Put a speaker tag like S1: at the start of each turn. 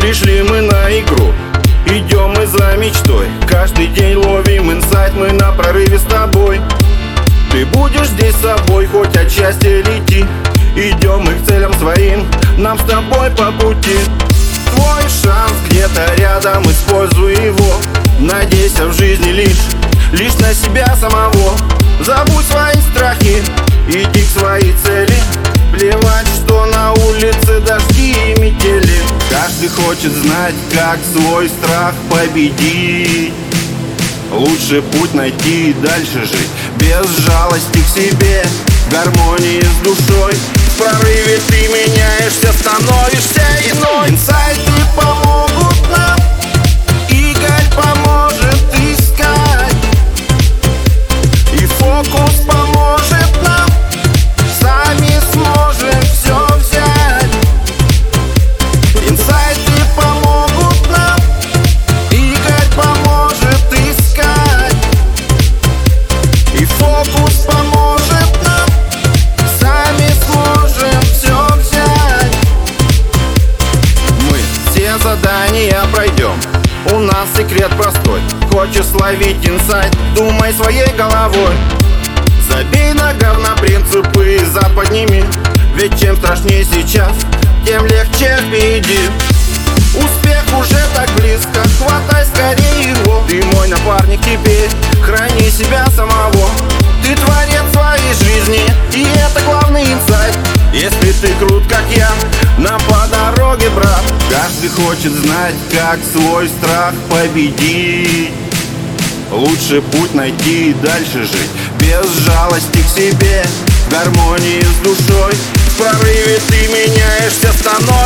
S1: Пришли мы на игру, идем мы за мечтой. Каждый день ловим инсайт, мы на прорыве с тобой. Ты будешь здесь с собой, хоть отчасти лети. Идем мы к целям своим, нам с тобой по пути. Твой шанс где-то рядом, используй его. Надейся в жизни лишь, лишь на себя самого. Забудь свои хочет знать, как свой страх победить. Лучше путь найти и дальше жить. Без жалости к себе, гармонии с душой. В прорыве ты меняешься, становишься иной задания пройдем. У нас секрет простой. Хочешь словить инсайт, думай своей головой. Забей на говна принципы и зад подними Ведь чем страшнее сейчас, тем легче впереди. Успех уже ты крут, как я, нам по дороге, брат Каждый хочет знать, как свой страх победить. Лучше путь найти и дальше жить. Без жалости к себе В гармонии с душой. В прорыве ты меняешься, становишься